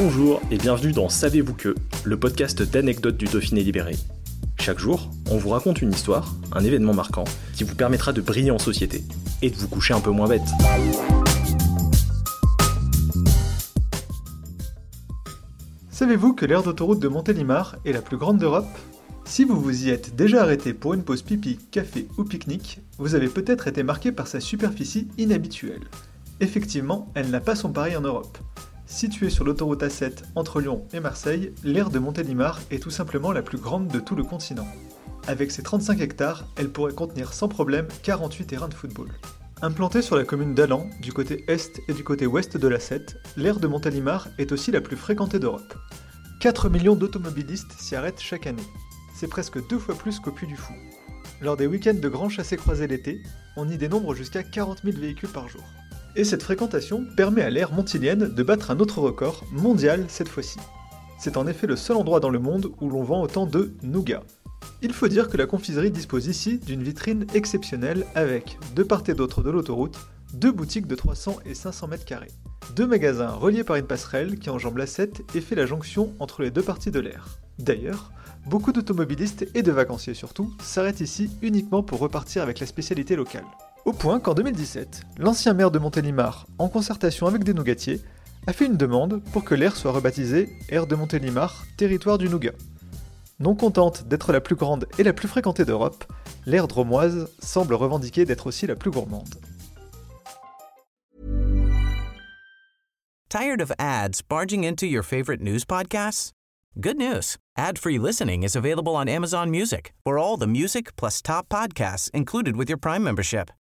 Bonjour et bienvenue dans Savez-vous que, le podcast d'anecdotes du Dauphiné libéré. Chaque jour, on vous raconte une histoire, un événement marquant, qui vous permettra de briller en société et de vous coucher un peu moins bête. Savez-vous que l'aire d'autoroute de Montélimar est la plus grande d'Europe? Si vous vous y êtes déjà arrêté pour une pause pipi, café ou pique-nique, vous avez peut-être été marqué par sa superficie inhabituelle. Effectivement, elle n'a pas son pareil en Europe. Située sur l'autoroute A7 entre Lyon et Marseille, l'aire de Montélimar est tout simplement la plus grande de tout le continent. Avec ses 35 hectares, elle pourrait contenir sans problème 48 terrains de football. Implantée sur la commune d'Alan, du côté est et du côté ouest de la 7, l'aire de Montélimar est aussi la plus fréquentée d'Europe. 4 millions d'automobilistes s'y arrêtent chaque année. C'est presque deux fois plus qu'au Puy du Fou. Lors des week-ends de grands chassés croisés l'été, on y dénombre jusqu'à 40 000 véhicules par jour. Et cette fréquentation permet à l'aire montilienne de battre un autre record, mondial cette fois-ci. C'est en effet le seul endroit dans le monde où l'on vend autant de nougat. Il faut dire que la confiserie dispose ici d'une vitrine exceptionnelle avec, de part et d'autre de l'autoroute, deux boutiques de 300 et 500 mètres carrés. Deux magasins reliés par une passerelle qui enjambe la 7 et fait la jonction entre les deux parties de l'air. D'ailleurs, beaucoup d'automobilistes et de vacanciers surtout s'arrêtent ici uniquement pour repartir avec la spécialité locale. Au point qu'en 2017, l'ancien maire de Montélimar, en concertation avec des nougatiers, a fait une demande pour que l'aire soit rebaptisée Aire de Montélimar, territoire du nougat. Non contente d'être la plus grande et la plus fréquentée d'Europe, l'aire dromoise semble revendiquer d'être aussi la plus gourmande. Tired of ads barging into your favorite news podcasts? Good news. Ad-free listening is available on Amazon Music. For all the music plus top podcasts included with your Prime membership.